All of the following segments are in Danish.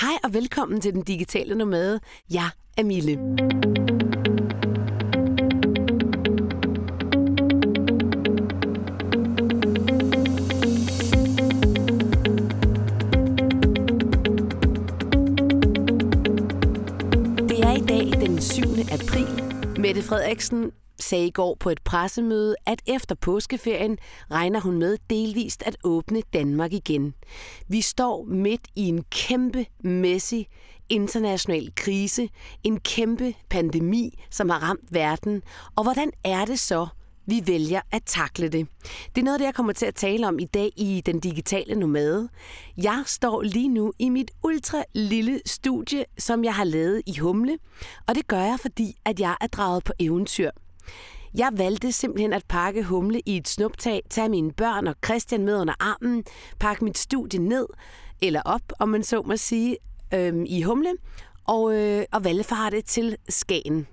Hej og velkommen til Den Digitale Nomade. Jeg er Mille. Det er i dag den 7. april. Mette Frederiksen sagde i går på et pressemøde, at efter påskeferien regner hun med delvist at åbne Danmark igen. Vi står midt i en kæmpe messy international krise, en kæmpe pandemi, som har ramt verden. Og hvordan er det så, vi vælger at takle det. Det er noget, det jeg kommer til at tale om i dag i Den Digitale Nomade. Jeg står lige nu i mit ultra lille studie, som jeg har lavet i Humle, og det gør jeg, fordi at jeg er draget på eventyr. Jeg valgte simpelthen at pakke humle i et snuptag, tage mine børn og Christian med under armen, pakke mit studie ned, eller op, om man så må sige, øh, i humle, og, øh, og valgfarte til Skagen.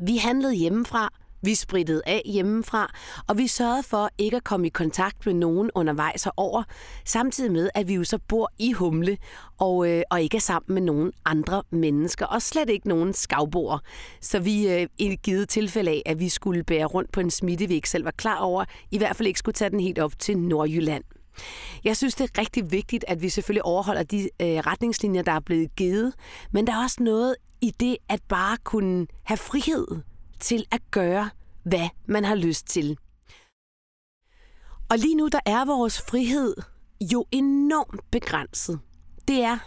Vi handlede hjemmefra, vi sprittede af hjemmefra, og vi sørgede for ikke at komme i kontakt med nogen undervejs og over, samtidig med, at vi jo så bor i Humle, og, øh, og ikke er sammen med nogen andre mennesker, og slet ikke nogen skavboer. Så vi øh, i givet tilfælde af, at vi skulle bære rundt på en smitte, vi ikke selv var klar over, i hvert fald ikke skulle tage den helt op til Nordjylland. Jeg synes, det er rigtig vigtigt, at vi selvfølgelig overholder de øh, retningslinjer, der er blevet givet, men der er også noget i det at bare kunne have frihed til at gøre, hvad man har lyst til. Og lige nu, der er vores frihed jo enormt begrænset. Det er,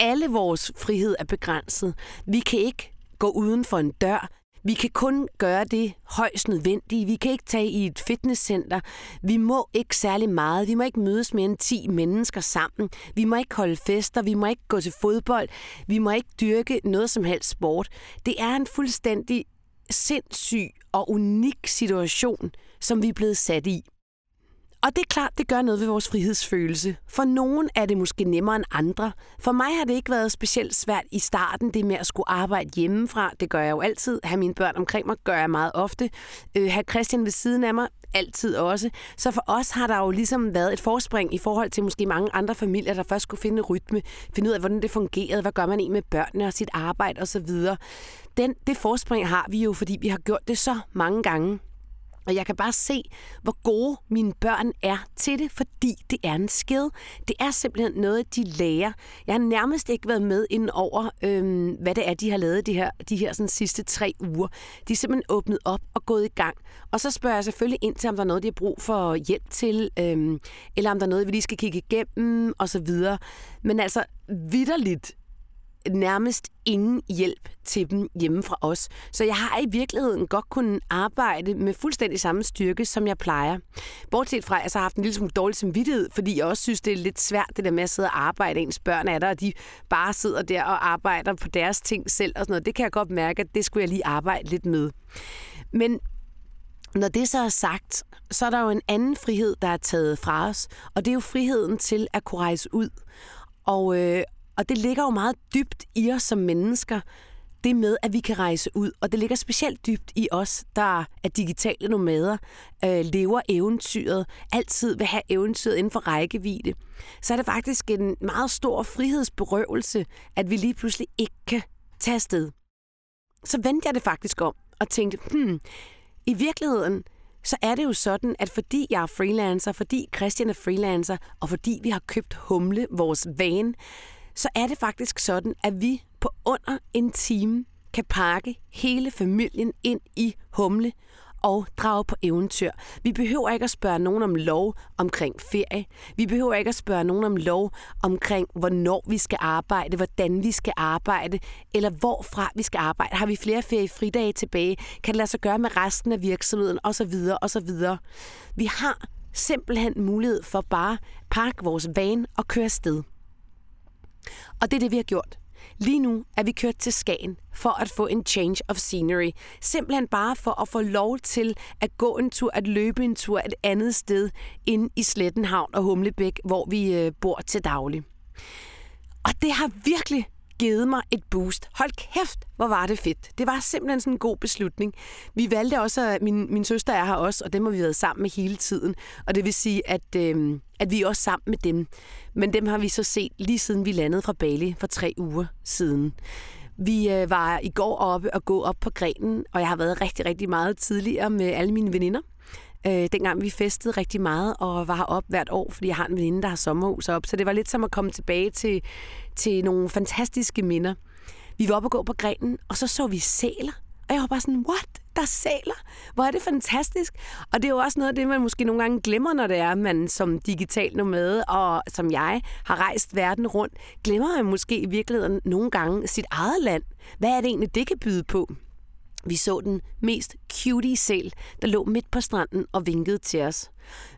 alle vores frihed er begrænset. Vi kan ikke gå uden for en dør. Vi kan kun gøre det højst nødvendige. Vi kan ikke tage i et fitnesscenter. Vi må ikke særlig meget. Vi må ikke mødes mere end 10 mennesker sammen. Vi må ikke holde fester. Vi må ikke gå til fodbold. Vi må ikke dyrke noget som helst sport. Det er en fuldstændig sindssyg og unik situation, som vi er blevet sat i. Og det er klart, det gør noget ved vores frihedsfølelse. For nogen er det måske nemmere end andre. For mig har det ikke været specielt svært i starten, det med at skulle arbejde hjemmefra. Det gør jeg jo altid. Have mine børn omkring mig gør jeg meget ofte. Øh, have Christian ved siden af mig altid også. Så for os har der jo ligesom været et forspring i forhold til måske mange andre familier, der først skulle finde rytme, finde ud af, hvordan det fungerede, hvad gør man egentlig med børnene og sit arbejde osv. Den, det forspring har vi jo, fordi vi har gjort det så mange gange. Og jeg kan bare se, hvor gode mine børn er til det, fordi det er en skid. Det er simpelthen noget, de lærer. Jeg har nærmest ikke været med ind over, øhm, hvad det er, de har lavet de her, de her sådan, sidste tre uger. De er simpelthen åbnet op og gået i gang. Og så spørger jeg selvfølgelig ind til, om der er noget, de har brug for hjælp til, øhm, eller om der er noget, vi lige skal kigge igennem, osv. Men altså, vidderligt, nærmest ingen hjælp til dem hjemme fra os. Så jeg har i virkeligheden godt kunnet arbejde med fuldstændig samme styrke, som jeg plejer. Bortset fra, at jeg så har haft en lille smule dårlig samvittighed, fordi jeg også synes, det er lidt svært, det der med at sidde og arbejde. Ens børn er der, og de bare sidder der og arbejder på deres ting selv og sådan noget. Det kan jeg godt mærke, at det skulle jeg lige arbejde lidt med. Men når det så er sagt, så er der jo en anden frihed, der er taget fra os, og det er jo friheden til at kunne rejse ud. Og, øh, og det ligger jo meget dybt i os som mennesker, det med, at vi kan rejse ud. Og det ligger specielt dybt i os, der er digitale nomader, øh, lever eventyret, altid vil have eventyret inden for rækkevidde. Så er det faktisk en meget stor frihedsberøvelse, at vi lige pludselig ikke kan tage afsted. Så vendte jeg det faktisk om og tænkte, hmm, i virkeligheden, så er det jo sådan, at fordi jeg er freelancer, fordi Christian er freelancer, og fordi vi har købt Humle, vores van, så er det faktisk sådan, at vi på under en time kan pakke hele familien ind i humle og drage på eventyr. Vi behøver ikke at spørge nogen om lov omkring ferie. Vi behøver ikke at spørge nogen om lov omkring, hvornår vi skal arbejde, hvordan vi skal arbejde, eller hvorfra vi skal arbejde. Har vi flere feriefridage tilbage? Kan det lade sig gøre med resten af virksomheden? Og så videre, og så videre. Vi har simpelthen mulighed for bare at pakke vores van og køre afsted. Og det er det, vi har gjort. Lige nu er vi kørt til Skagen for at få en change of scenery. Simpelthen bare for at få lov til at gå en tur, at løbe en tur et andet sted ind i Slettenhavn og Humlebæk, hvor vi øh, bor til daglig. Og det har virkelig givet mig et boost. Hold kæft, hvor var det fedt. Det var simpelthen sådan en god beslutning. Vi valgte også, at min, min søster er her også, og dem har vi været sammen med hele tiden. Og det vil sige, at, øh, at vi er også sammen med dem. Men dem har vi så set lige siden vi landede fra Bali for tre uger siden. Vi øh, var i går oppe og gå op på grenen, og jeg har været rigtig, rigtig meget tidligere med alle mine veninder. Øh, dengang vi festede rigtig meget og var op hvert år, fordi jeg har en veninde, der har sommerhus op. Så det var lidt som at komme tilbage til, til nogle fantastiske minder. Vi var oppe og gå på grenen, og så så vi sæler. Og jeg var bare sådan, what? Der er sæler? Hvor er det fantastisk? Og det er jo også noget af det, man måske nogle gange glemmer, når det er, man som digital nomade og som jeg har rejst verden rundt, glemmer man måske i virkeligheden nogle gange sit eget land. Hvad er det egentlig, det kan byde på? Vi så den mest cutie sæl, der lå midt på stranden og vinkede til os.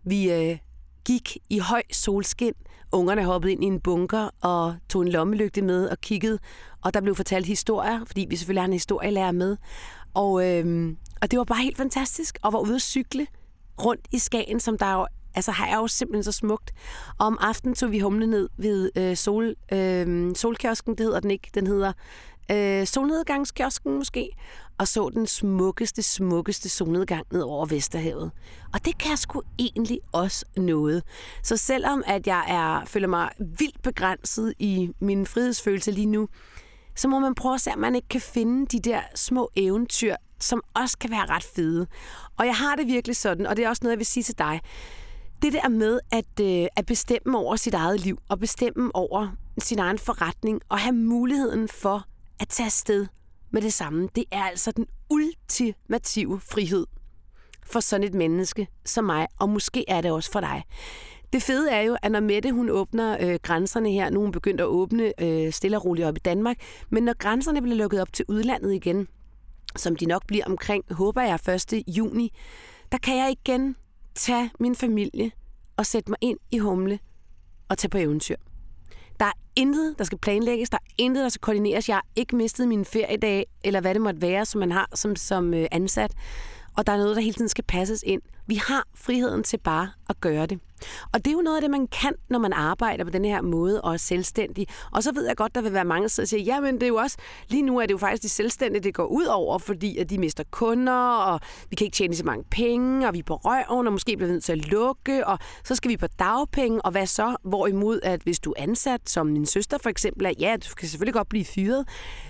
Vi øh, gik i høj solskin. Ungerne hoppede ind i en bunker og tog en lommelygte med og kiggede. Og der blev fortalt historier, fordi vi selvfølgelig har en historielærer med. Og, øh, og det var bare helt fantastisk. Og var ude at cykle rundt i Skagen, som der jo altså her er jo simpelthen så smukt. Og om aftenen tog vi humle ned ved øh, sol, øh, solkiosken, det hedder den ikke, den hedder øh, solnedgangskiosken måske, og så den smukkeste, smukkeste solnedgang ned over Vesterhavet. Og det kan sgu egentlig også noget. Så selvom at jeg er, føler mig vildt begrænset i min frihedsfølelse lige nu, så må man prøve at se, om man ikke kan finde de der små eventyr, som også kan være ret fede. Og jeg har det virkelig sådan, og det er også noget, jeg vil sige til dig. Det der med at, øh, at bestemme over sit eget liv, og bestemme over sin egen forretning, og have muligheden for at tage afsted med det samme, det er altså den ultimative frihed for sådan et menneske som mig, og måske er det også for dig. Det fede er jo, at når Mette hun åbner øh, grænserne her, nu er hun begyndt at åbne øh, stille og roligt op i Danmark, men når grænserne bliver lukket op til udlandet igen, som de nok bliver omkring, håber jeg, 1. juni, der kan jeg igen tage min familie og sætte mig ind i humle og tage på eventyr. Der er intet, der skal planlægges. Der er intet, der skal koordineres. Jeg har ikke mistet min feriedag, eller hvad det måtte være, som man har som, som øh, ansat. Og der er noget, der hele tiden skal passes ind. Vi har friheden til bare at gøre det. Og det er jo noget af det, man kan, når man arbejder på den her måde og er selvstændig. Og så ved jeg godt, der vil være mange, der siger, ja, men det er jo også, lige nu er det jo faktisk de selvstændige, det går ud over, fordi at de mister kunder, og vi kan ikke tjene så mange penge, og vi er på røven, og måske bliver vi nødt til at lukke, og så skal vi på dagpenge, og hvad så? Hvorimod, at hvis du er ansat, som min søster for eksempel, er, ja, du kan selvfølgelig godt blive fyret,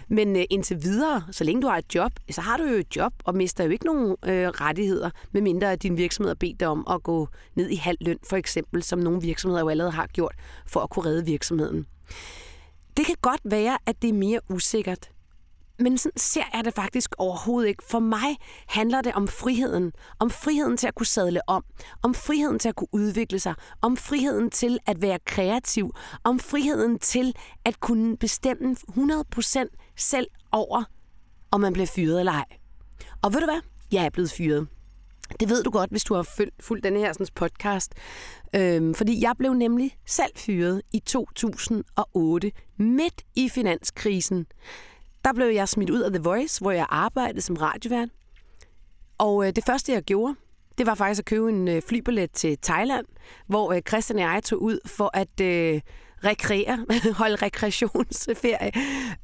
men øh, indtil videre, så længe du har et job, så har du jo et job, og mister jo ikke nogen øh, rettigheder, medmindre at din virksomhed virksomheder bedt dig om at gå ned i halv løn, for eksempel, som nogle virksomheder jo allerede har gjort, for at kunne redde virksomheden. Det kan godt være, at det er mere usikkert, men sådan ser jeg det faktisk overhovedet ikke. For mig handler det om friheden. Om friheden til at kunne sadle om. Om friheden til at kunne udvikle sig. Om friheden til at være kreativ. Om friheden til at kunne bestemme 100% selv over, om man bliver fyret eller ej. Og ved du hvad? Jeg er blevet fyret. Det ved du godt, hvis du har fulgt denne her sådan, podcast. Øhm, fordi jeg blev nemlig selv fyret i 2008, midt i finanskrisen. Der blev jeg smidt ud af The Voice, hvor jeg arbejdede som radiovært. Og øh, det første, jeg gjorde, det var faktisk at købe en øh, flybillet til Thailand, hvor øh, Christian og jeg tog ud for at øh, rekreere, holde rekreationsferie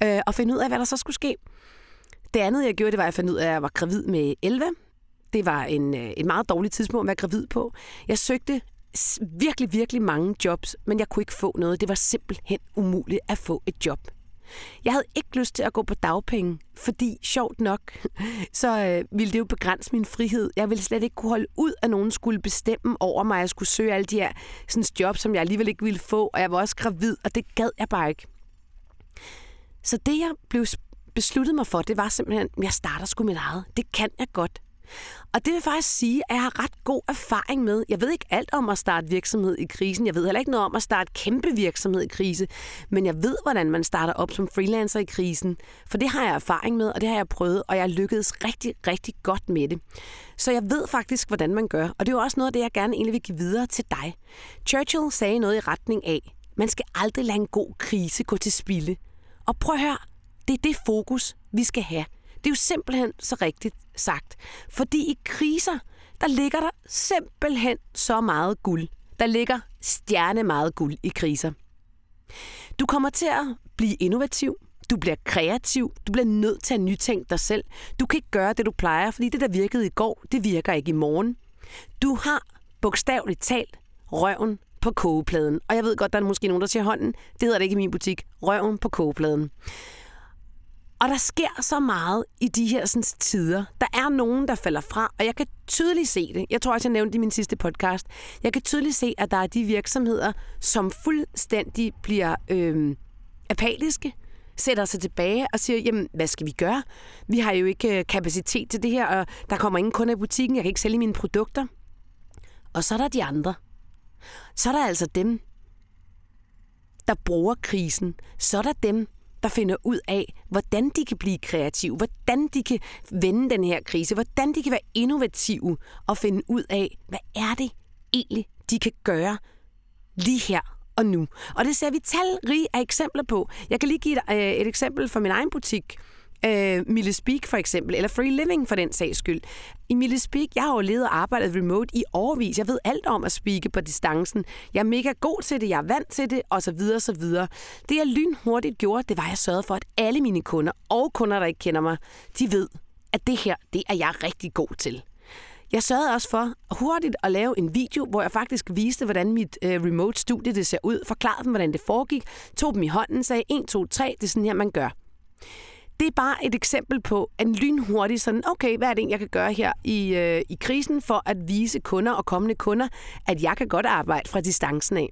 øh, og finde ud af, hvad der så skulle ske. Det andet, jeg gjorde, det var, at jeg fandt ud af, at jeg var gravid med 11. Det var en, øh, et meget dårlig tidspunkt at være gravid på. Jeg søgte virkelig, virkelig mange jobs, men jeg kunne ikke få noget. Det var simpelthen umuligt at få et job. Jeg havde ikke lyst til at gå på dagpenge, fordi sjovt nok, så øh, ville det jo begrænse min frihed. Jeg ville slet ikke kunne holde ud, at nogen skulle bestemme over mig. at Jeg skulle søge alle de her sådan, jobs, som jeg alligevel ikke ville få, og jeg var også gravid, og det gad jeg bare ikke. Så det, jeg blev besluttet mig for, det var simpelthen, at jeg starter sgu mit eget. Det kan jeg godt. Og det vil faktisk sige, at jeg har ret god erfaring med. Jeg ved ikke alt om at starte virksomhed i krisen. Jeg ved heller ikke noget om at starte kæmpe virksomhed i krise. Men jeg ved, hvordan man starter op som freelancer i krisen. For det har jeg erfaring med, og det har jeg prøvet, og jeg lykkedes rigtig, rigtig godt med det. Så jeg ved faktisk, hvordan man gør. Og det er jo også noget af det, jeg gerne egentlig vil give videre til dig. Churchill sagde noget i retning af, man skal aldrig lade en god krise gå til spilde. Og prøv at høre, det er det fokus, vi skal have. Det er jo simpelthen så rigtigt sagt. Fordi i kriser, der ligger der simpelthen så meget guld. Der ligger stjerne meget guld i kriser. Du kommer til at blive innovativ. Du bliver kreativ. Du bliver nødt til at nytænke dig selv. Du kan ikke gøre det, du plejer, fordi det, der virkede i går, det virker ikke i morgen. Du har bogstaveligt talt røven på kogepladen. Og jeg ved godt, der er måske nogen, der siger hånden. Det hedder det ikke i min butik. Røven på kogepladen. Og der sker så meget i de her sådan, tider. Der er nogen, der falder fra, og jeg kan tydeligt se det. Jeg tror også, jeg nævnte i min sidste podcast. Jeg kan tydeligt se, at der er de virksomheder, som fuldstændig bliver øh, apatiske, sætter sig tilbage og siger, jamen, hvad skal vi gøre? Vi har jo ikke øh, kapacitet til det her, og der kommer ingen kunder i butikken, jeg kan ikke sælge mine produkter. Og så er der de andre. Så er der altså dem, der bruger krisen. Så er der dem, der finder ud af, hvordan de kan blive kreative, hvordan de kan vende den her krise, hvordan de kan være innovative og finde ud af, hvad er det egentlig, de kan gøre lige her og nu. Og det ser vi talrige af eksempler på. Jeg kan lige give et, øh, et eksempel fra min egen butik. Øh, Mille Speak for eksempel, eller Free Living for den sags skyld. I Mille Speak, jeg har jo levet og arbejdet remote i overvis. Jeg ved alt om at speake på distancen. Jeg er mega god til det, jeg er vant til det, osv. osv. Det jeg lynhurtigt gjorde, det var, at jeg sørgede for, at alle mine kunder og kunder, der ikke kender mig, de ved, at det her, det er jeg rigtig god til. Jeg sørgede også for hurtigt at lave en video, hvor jeg faktisk viste, hvordan mit øh, remote studie det ser ud, forklarede dem, hvordan det foregik, tog dem i hånden, sagde 1, 2, 3, det er sådan her, man gør det er bare et eksempel på en lynhurtig sådan, okay, hvad er det, jeg kan gøre her i, øh, i krisen for at vise kunder og kommende kunder, at jeg kan godt arbejde fra distancen af.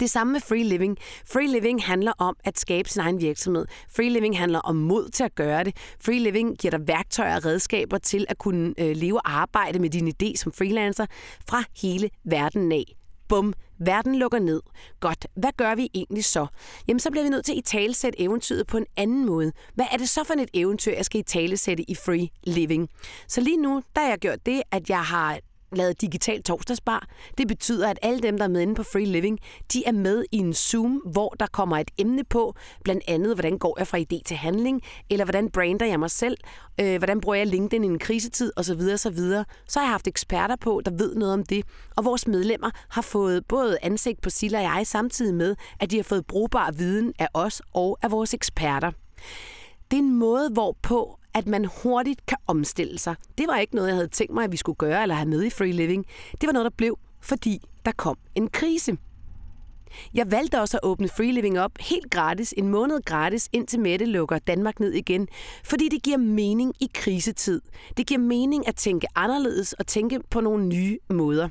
Det samme med free living. Free living handler om at skabe sin egen virksomhed. Free living handler om mod til at gøre det. Free living giver dig værktøjer og redskaber til at kunne øh, leve og arbejde med din idé som freelancer fra hele verden af. Bum, verden lukker ned. Godt, hvad gør vi egentlig så? Jamen, så bliver vi nødt til at i talesætte eventyret på en anden måde. Hvad er det så for et eventyr, jeg skal i talesætte i free living? Så lige nu, der har jeg gjort det, at jeg har lavet digital torsdagsbar. Det betyder, at alle dem, der er med inde på Free Living, de er med i en Zoom, hvor der kommer et emne på, blandt andet, hvordan går jeg fra idé til handling, eller hvordan brander jeg mig selv, øh, hvordan bruger jeg LinkedIn i en krisetid, osv. osv. Så har jeg haft eksperter på, der ved noget om det, og vores medlemmer har fået både ansigt på Silla og jeg, samtidig med, at de har fået brugbar viden af os og af vores eksperter. Det er en måde, hvorpå at man hurtigt kan omstille sig. Det var ikke noget, jeg havde tænkt mig, at vi skulle gøre eller have med i Free Living. Det var noget, der blev, fordi der kom en krise. Jeg valgte også at åbne Free Living op helt gratis, en måned gratis, indtil Mette lukker Danmark ned igen, fordi det giver mening i krisetid. Det giver mening at tænke anderledes og tænke på nogle nye måder.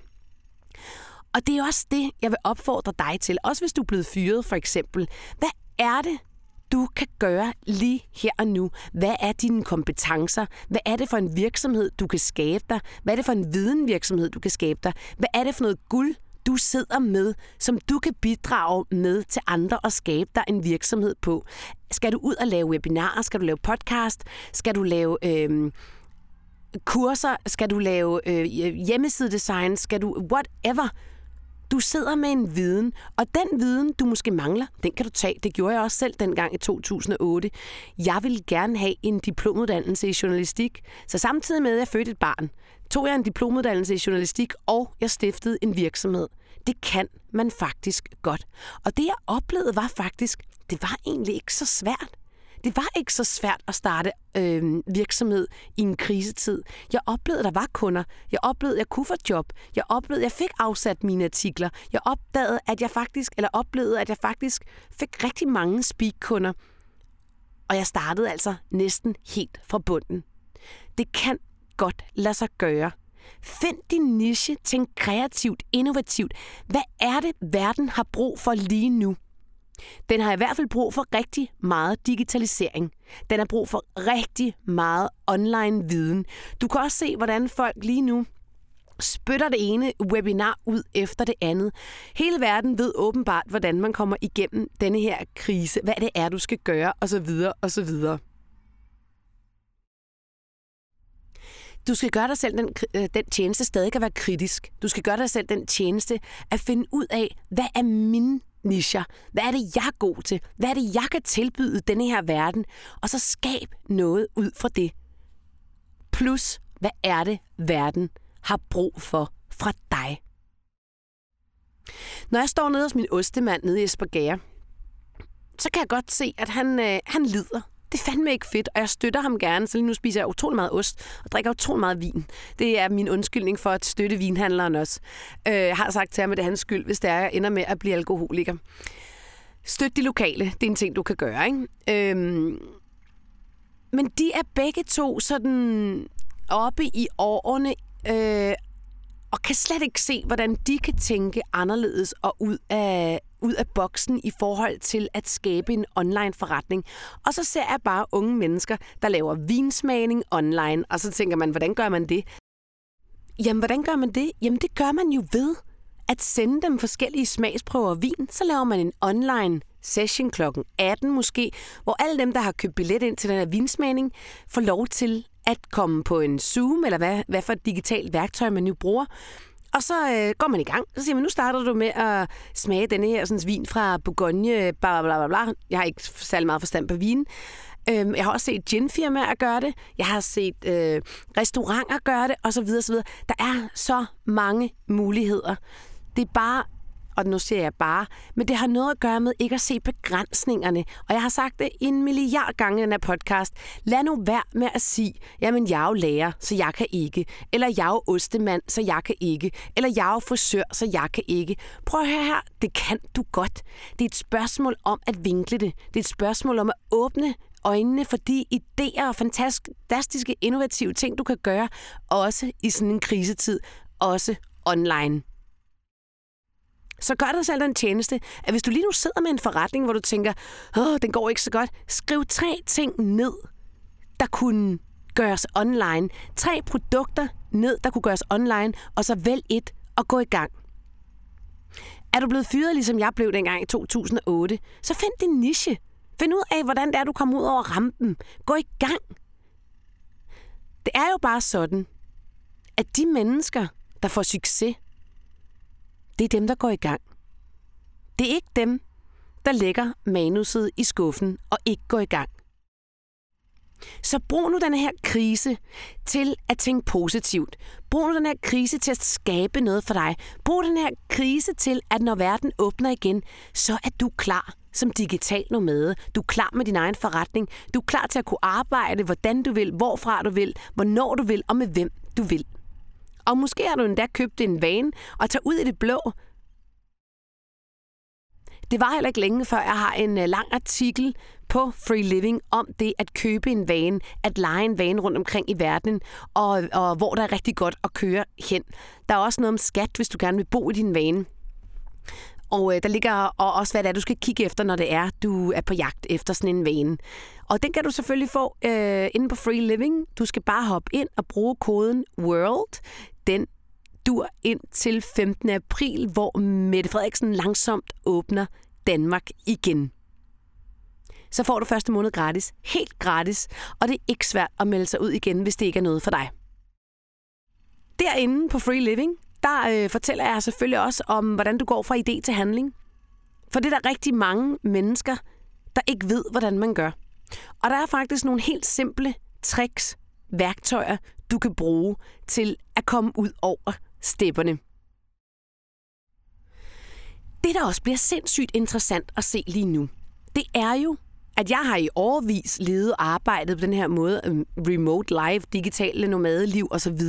Og det er også det, jeg vil opfordre dig til, også hvis du er blevet fyret for eksempel. Hvad er det, du kan gøre lige her og nu. Hvad er dine kompetencer? Hvad er det for en virksomhed, du kan skabe dig? Hvad er det for en videnvirksomhed, du kan skabe dig? Hvad er det for noget guld, du sidder med, som du kan bidrage med til andre og skabe dig en virksomhed på? Skal du ud og lave webinarer? Skal du lave podcast? Skal du lave... Øh, kurser? Skal du lave øh, hjemmesidedesign? Skal du whatever? Du sidder med en viden, og den viden, du måske mangler, den kan du tage. Det gjorde jeg også selv dengang i 2008. Jeg ville gerne have en diplomuddannelse i journalistik, så samtidig med, at jeg fødte et barn, tog jeg en diplomuddannelse i journalistik, og jeg stiftede en virksomhed. Det kan man faktisk godt. Og det, jeg oplevede, var faktisk, det var egentlig ikke så svært. Det var ikke så svært at starte øh, virksomhed i en krisetid. Jeg oplevede, at der var kunder. Jeg oplevede, at jeg kunne få job. Jeg oplevede, at jeg fik afsat mine artikler. Jeg opdagede, at jeg faktisk, eller oplevede, at jeg faktisk fik rigtig mange speak-kunder. Og jeg startede altså næsten helt fra bunden. Det kan godt lade sig gøre. Find din niche, tænk kreativt, innovativt. Hvad er det, verden har brug for lige nu? Den har i hvert fald brug for rigtig meget digitalisering. Den har brug for rigtig meget online viden. Du kan også se, hvordan folk lige nu spytter det ene webinar ud efter det andet. Hele verden ved åbenbart, hvordan man kommer igennem denne her krise, hvad det er, du skal gøre, osv. osv. Du skal gøre dig selv den, øh, den tjeneste stadig at være kritisk. Du skal gøre dig selv den tjeneste at finde ud af, hvad er min nischer. Hvad er det, jeg er god til? Hvad er det, jeg kan tilbyde denne her verden? Og så skab noget ud fra det. Plus, hvad er det, verden har brug for fra dig? Når jeg står nede hos min ostemand nede i Esbergære, så kan jeg godt se, at han, øh, han lider. Det er fandme ikke fedt, og jeg støtter ham gerne, så lige nu spiser jeg utrolig meget ost og drikker utrolig meget vin. Det er min undskyldning for at støtte vinhandleren også. Øh, jeg har sagt til ham, at det er hans skyld, hvis det er, jeg ender med at blive alkoholiker. Støt de lokale, det er en ting, du kan gøre, ikke? Øhm, men de er begge to sådan oppe i årene, øh, og kan slet ikke se, hvordan de kan tænke anderledes og ud af, ud af boksen i forhold til at skabe en online forretning. Og så ser jeg bare unge mennesker, der laver vinsmagning online, og så tænker man, hvordan gør man det? Jamen, hvordan gør man det? Jamen, det gør man jo ved at sende dem forskellige smagsprøver af vin. Så laver man en online session kl. 18 måske, hvor alle dem, der har købt billet ind til den her vinsmagning, får lov til at komme på en Zoom, eller hvad, hvad for et digitalt værktøj man nu bruger, og så øh, går man i gang. Så siger man, nu starter du med at smage denne her sådan, vin fra Bourgogne, bla, bla, bla, bla. Jeg har ikke særlig meget forstand på vin. Øhm, jeg har også set ginfirmaer gøre det. Jeg har set øh, restauranter gøre det, osv. osv. Der er så mange muligheder. Det er bare og nu ser jeg bare, men det har noget at gøre med ikke at se begrænsningerne. Og jeg har sagt det en milliard gange i den her podcast. Lad nu være med at sige, jamen jeg er jo lærer, så jeg kan ikke. Eller jeg er jo ostemand, så jeg kan ikke. Eller jeg er jo frisør, så jeg kan ikke. Prøv at høre her, det kan du godt. Det er et spørgsmål om at vinkle det. Det er et spørgsmål om at åbne øjnene for de idéer og fantastiske, innovative ting, du kan gøre, også i sådan en krisetid, også online. Så gør dig selv den tjeneste, at hvis du lige nu sidder med en forretning, hvor du tænker, åh, den går ikke så godt, skriv tre ting ned, der kunne gøres online. Tre produkter ned, der kunne gøres online, og så vælg et og gå i gang. Er du blevet fyret, ligesom jeg blev dengang i 2008, så find din niche. Find ud af, hvordan det er, du kommer ud over rampen. Gå i gang. Det er jo bare sådan, at de mennesker, der får succes, det er dem, der går i gang. Det er ikke dem, der lægger manuset i skuffen og ikke går i gang. Så brug nu den her krise til at tænke positivt. Brug nu den her krise til at skabe noget for dig. Brug den her krise til, at når verden åbner igen, så er du klar som digital nomade. Du er klar med din egen forretning. Du er klar til at kunne arbejde, hvordan du vil, hvorfra du vil, hvornår du vil og med hvem du vil. Og måske har du endda købt en vane og tager ud i det blå. Det var heller ikke længe før, jeg har en øh, lang artikel på Free Living om det at købe en vane, at lege en vane rundt omkring i verden, og, og hvor der er rigtig godt at køre hen. Der er også noget om skat, hvis du gerne vil bo i din vane. Og øh, der ligger og også, hvad det er, du skal kigge efter, når det er, du er på jagt efter sådan en vane. Og den kan du selvfølgelig få øh, inde på Free Living. Du skal bare hoppe ind og bruge koden WORLD den dur ind til 15. april, hvor Mette Frederiksen langsomt åbner Danmark igen. Så får du første måned gratis. Helt gratis. Og det er ikke svært at melde sig ud igen, hvis det ikke er noget for dig. Derinde på Free Living, der øh, fortæller jeg selvfølgelig også om, hvordan du går fra idé til handling. For det er der rigtig mange mennesker, der ikke ved, hvordan man gør. Og der er faktisk nogle helt simple tricks, værktøjer, du kan bruge til at komme ud over stepperne. Det, der også bliver sindssygt interessant at se lige nu, det er jo, at jeg har i årvis levet og arbejdet på den her måde, øhm, remote life, digitale nomadeliv osv.,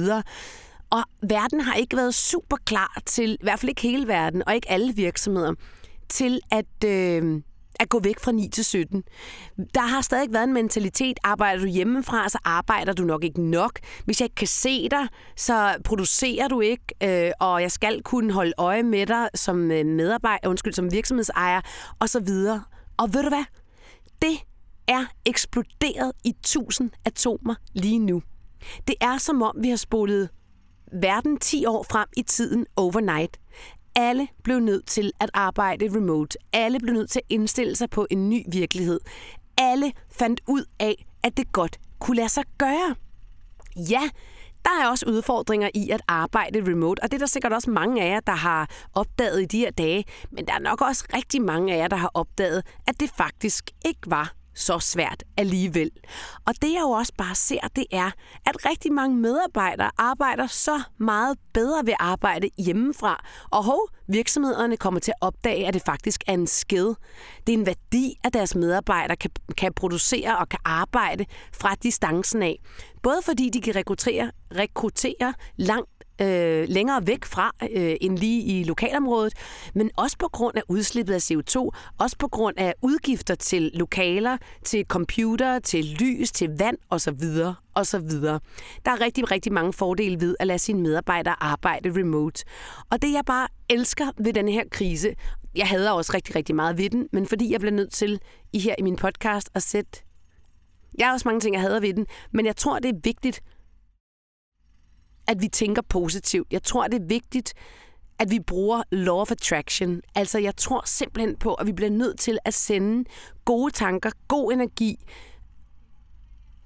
og verden har ikke været super klar til, i hvert fald ikke hele verden, og ikke alle virksomheder, til at, øh, at gå væk fra 9 til 17. Der har stadig været en mentalitet, arbejder du hjemmefra, så arbejder du nok ikke nok. Hvis jeg ikke kan se dig, så producerer du ikke, øh, og jeg skal kunne holde øje med dig som øh, medarbejder, undskyld, som virksomhedsejer, og så videre. Og ved du hvad? Det er eksploderet i tusind atomer lige nu. Det er som om, vi har spolet verden 10 år frem i tiden overnight. Alle blev nødt til at arbejde remote. Alle blev nødt til at indstille sig på en ny virkelighed. Alle fandt ud af, at det godt kunne lade sig gøre. Ja, der er også udfordringer i at arbejde remote, og det er der sikkert også mange af jer, der har opdaget i de her dage. Men der er nok også rigtig mange af jer, der har opdaget, at det faktisk ikke var så svært alligevel. Og det jeg jo også bare ser, det er, at rigtig mange medarbejdere arbejder så meget bedre ved at arbejde hjemmefra. Og hov, virksomhederne kommer til at opdage, at det faktisk er en sked. Det er en værdi, at deres medarbejdere kan, kan producere og kan arbejde fra distancen af. Både fordi de kan rekruttere, rekruttere langt øh, længere væk fra øh, end lige i lokalområdet, men også på grund af udslippet af CO2, også på grund af udgifter til lokaler, til computer, til lys, til vand osv. osv. Der er rigtig, rigtig mange fordele ved at lade sine medarbejdere arbejde remote. Og det jeg bare elsker ved den her krise, jeg hader også rigtig, rigtig meget ved den, men fordi jeg bliver nødt til i her i min podcast at sætte jeg har også mange ting, jeg hader ved den, men jeg tror, det er vigtigt at vi tænker positivt. Jeg tror, det er vigtigt, at vi bruger law of attraction. Altså, jeg tror simpelthen på, at vi bliver nødt til at sende gode tanker, god energi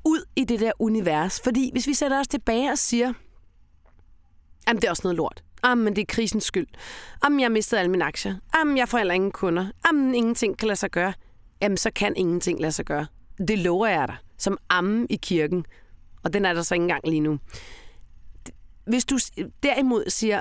ud i det der univers. Fordi hvis vi sætter os tilbage og siger, jamen det er også noget lort. Jamen, det er krisens skyld. Jamen, jeg har mistet alle mine aktier. Jamen, jeg får heller ingen kunder. Jamen, ingenting kan lade sig gøre. Jamen, så kan ingenting lade sig gøre. Det lover jeg dig. Som amme i kirken. Og den er der så ikke engang lige nu. Hvis du derimod siger,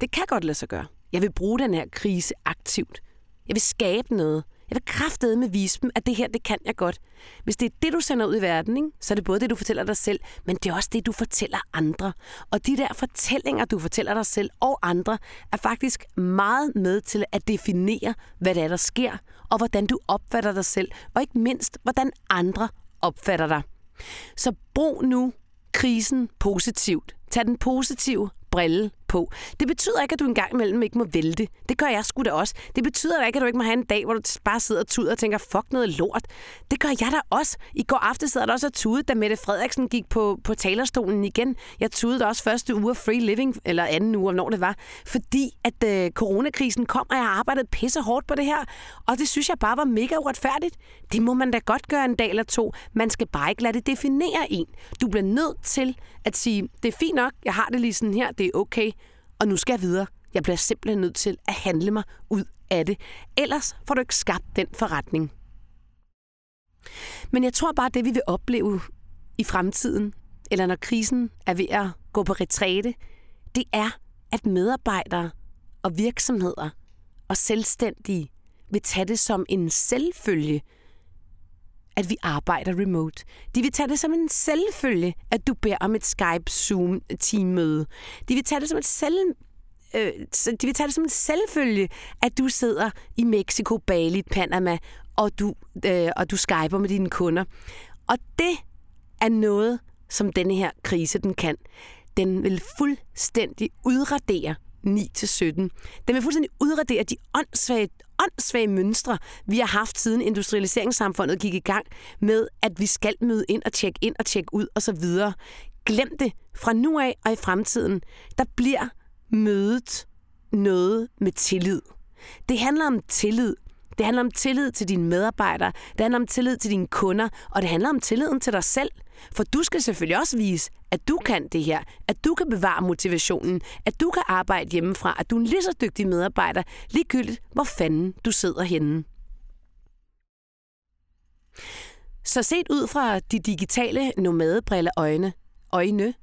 det kan godt lade sig gøre. Jeg vil bruge den her krise aktivt. Jeg vil skabe noget. Jeg vil kraftede med vise dem, at det her, det kan jeg godt. Hvis det er det, du sender ud i verden, ikke? så er det både det, du fortæller dig selv, men det er også det, du fortæller andre. Og de der fortællinger, du fortæller dig selv og andre, er faktisk meget med til at definere, hvad det er, der sker, og hvordan du opfatter dig selv, og ikke mindst, hvordan andre opfatter dig. Så brug nu krisen positivt. Tag den positive brille på. Det betyder ikke, at du engang imellem ikke må vælte. Det gør jeg sgu da også. Det betyder ikke, at du ikke må have en dag, hvor du bare sidder og tuder og tænker, fuck noget lort. Det gør jeg da også. I går aftes sad der også og tudede, da Mette Frederiksen gik på, på talerstolen igen. Jeg tudede også første uge af Free Living, eller anden uge, når det var, fordi at øh, coronakrisen kom, og jeg har arbejdet pisse hårdt på det her. Og det synes jeg bare var mega uretfærdigt. Det må man da godt gøre en dag eller to. Man skal bare ikke lade det definere en. Du bliver nødt til at sige, det er fint nok, jeg har det lige sådan her, det er okay, og nu skal jeg videre. Jeg bliver simpelthen nødt til at handle mig ud af det. Ellers får du ikke skabt den forretning. Men jeg tror bare, at det vi vil opleve i fremtiden, eller når krisen er ved at gå på retræte, det er, at medarbejdere og virksomheder og selvstændige vil tage det som en selvfølge, at vi arbejder remote. De vil tage det som en selvfølge, at du beder om et Skype Zoom teammøde. De vil tage det som et selv øh, de vil tage det som en selvfølge, at du sidder i Mexico, Bali, Panama, og du, øh, og du skyper med dine kunder. Og det er noget, som denne her krise den kan. Den vil fuldstændig udradere 9-17. Den vil fuldstændig udradere de åndssvage, åndssvage mønstre, vi har haft siden industrialiseringssamfundet gik i gang med, at vi skal møde ind og tjekke ind og tjekke ud osv. Glem det. Fra nu af og i fremtiden, der bliver mødet noget med tillid. Det handler om tillid. Det handler om tillid til dine medarbejdere, det handler om tillid til dine kunder, og det handler om tilliden til dig selv. For du skal selvfølgelig også vise, at du kan det her, at du kan bevare motivationen, at du kan arbejde hjemmefra, at du er en lige så dygtig medarbejder, ligegyldigt hvor fanden du sidder henne. Så set ud fra de digitale nomadebrille øjne, øjne,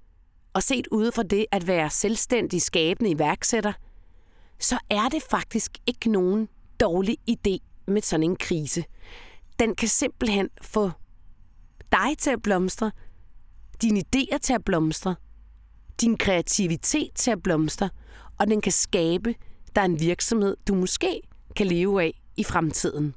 og set ud fra det at være selvstændig skabende iværksætter, så er det faktisk ikke nogen dårlig idé med sådan en krise. Den kan simpelthen få dig til at blomstre, dine idéer til at blomstre, din kreativitet til at blomstre, og den kan skabe dig en virksomhed, du måske kan leve af i fremtiden.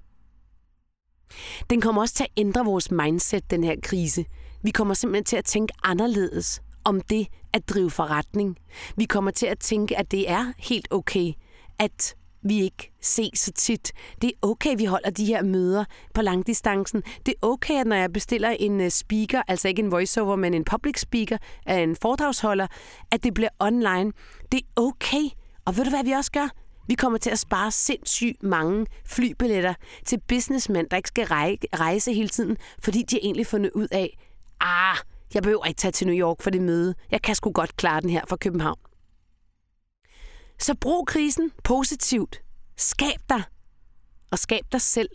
Den kommer også til at ændre vores mindset, den her krise. Vi kommer simpelthen til at tænke anderledes om det at drive forretning. Vi kommer til at tænke, at det er helt okay, at vi ikke ses så tit. Det er okay, vi holder de her møder på langdistancen. Det er okay, at når jeg bestiller en øh, speaker, altså ikke en voiceover, men en public speaker, en foredragsholder, at det bliver online. Det er okay. Og ved du, hvad vi også gør? Vi kommer til at spare sindssygt mange flybilletter til businessmænd, der ikke skal rejse hele tiden, fordi de har egentlig fundet ud af, ah, jeg behøver ikke tage til New York for det møde. Jeg kan sgu godt klare den her fra København. Så brug krisen positivt. Skab dig. Og skab dig selv.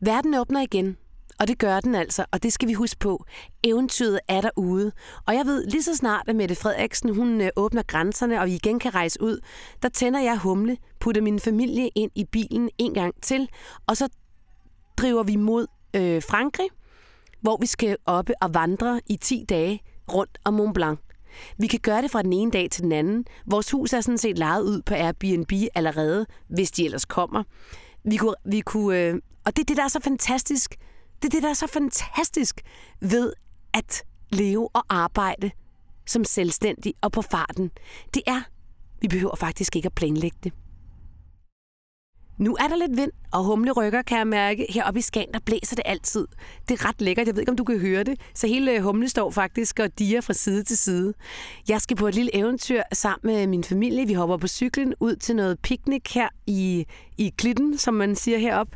Verden åbner igen, og det gør den altså, og det skal vi huske på. Eventyret er derude. Og jeg ved, lige så snart at Mette Frederiksen hun øh, åbner grænserne, og vi igen kan rejse ud, der tænder jeg humle, putter min familie ind i bilen en gang til, og så driver vi mod øh, Frankrig, hvor vi skal oppe og vandre i 10 dage rundt om Mont Blanc. Vi kan gøre det fra den ene dag til den anden. Vores hus er sådan set lejet ud på Airbnb allerede, hvis de ellers kommer. Vi kunne, vi kunne, øh, og det er det, der er så fantastisk. Det er det, der er så fantastisk ved at leve og arbejde som selvstændig og på farten. Det er, vi behøver faktisk ikke at planlægge det. Nu er der lidt vind og humle rykker, kan jeg mærke. Heroppe i Skagen, der blæser det altid. Det er ret lækkert. Jeg ved ikke, om du kan høre det. Så hele øh, humle står faktisk og diger fra side til side. Jeg skal på et lille eventyr sammen med min familie. Vi hopper på cyklen ud til noget picnic her i, i klitten, som man siger herop.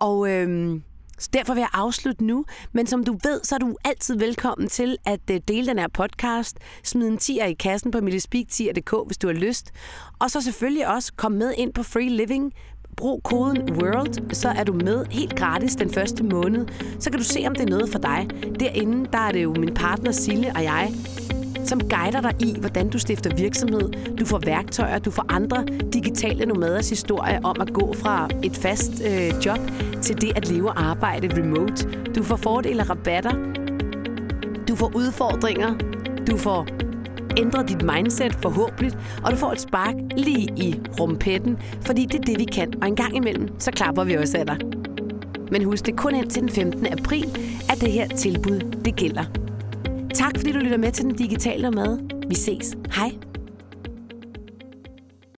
Og øhm, så derfor vil jeg afslutte nu. Men som du ved, så er du altid velkommen til at øh, dele den her podcast. Smid en tier i kassen på millespeak hvis du har lyst. Og så selvfølgelig også kom med ind på Free Living Brug koden WORLD, så er du med helt gratis den første måned. Så kan du se, om det er noget for dig. Derinde, der er det jo min partner Sille og jeg, som guider dig i, hvordan du stifter virksomhed. Du får værktøjer, du får andre digitale nomaders historie om at gå fra et fast øh, job til det at leve og arbejde remote. Du får fordele og rabatter. Du får udfordringer. Du får ændret dit mindset forhåbentlig, og du får et spark lige i rumpetten, fordi det er det, vi kan. Og en gang imellem, så klapper vi også af dig. Men husk, det er kun indtil den 15. april, at det her tilbud, det gælder. Tak fordi du lytter med til Den Digitale Mad. Vi ses. Hej.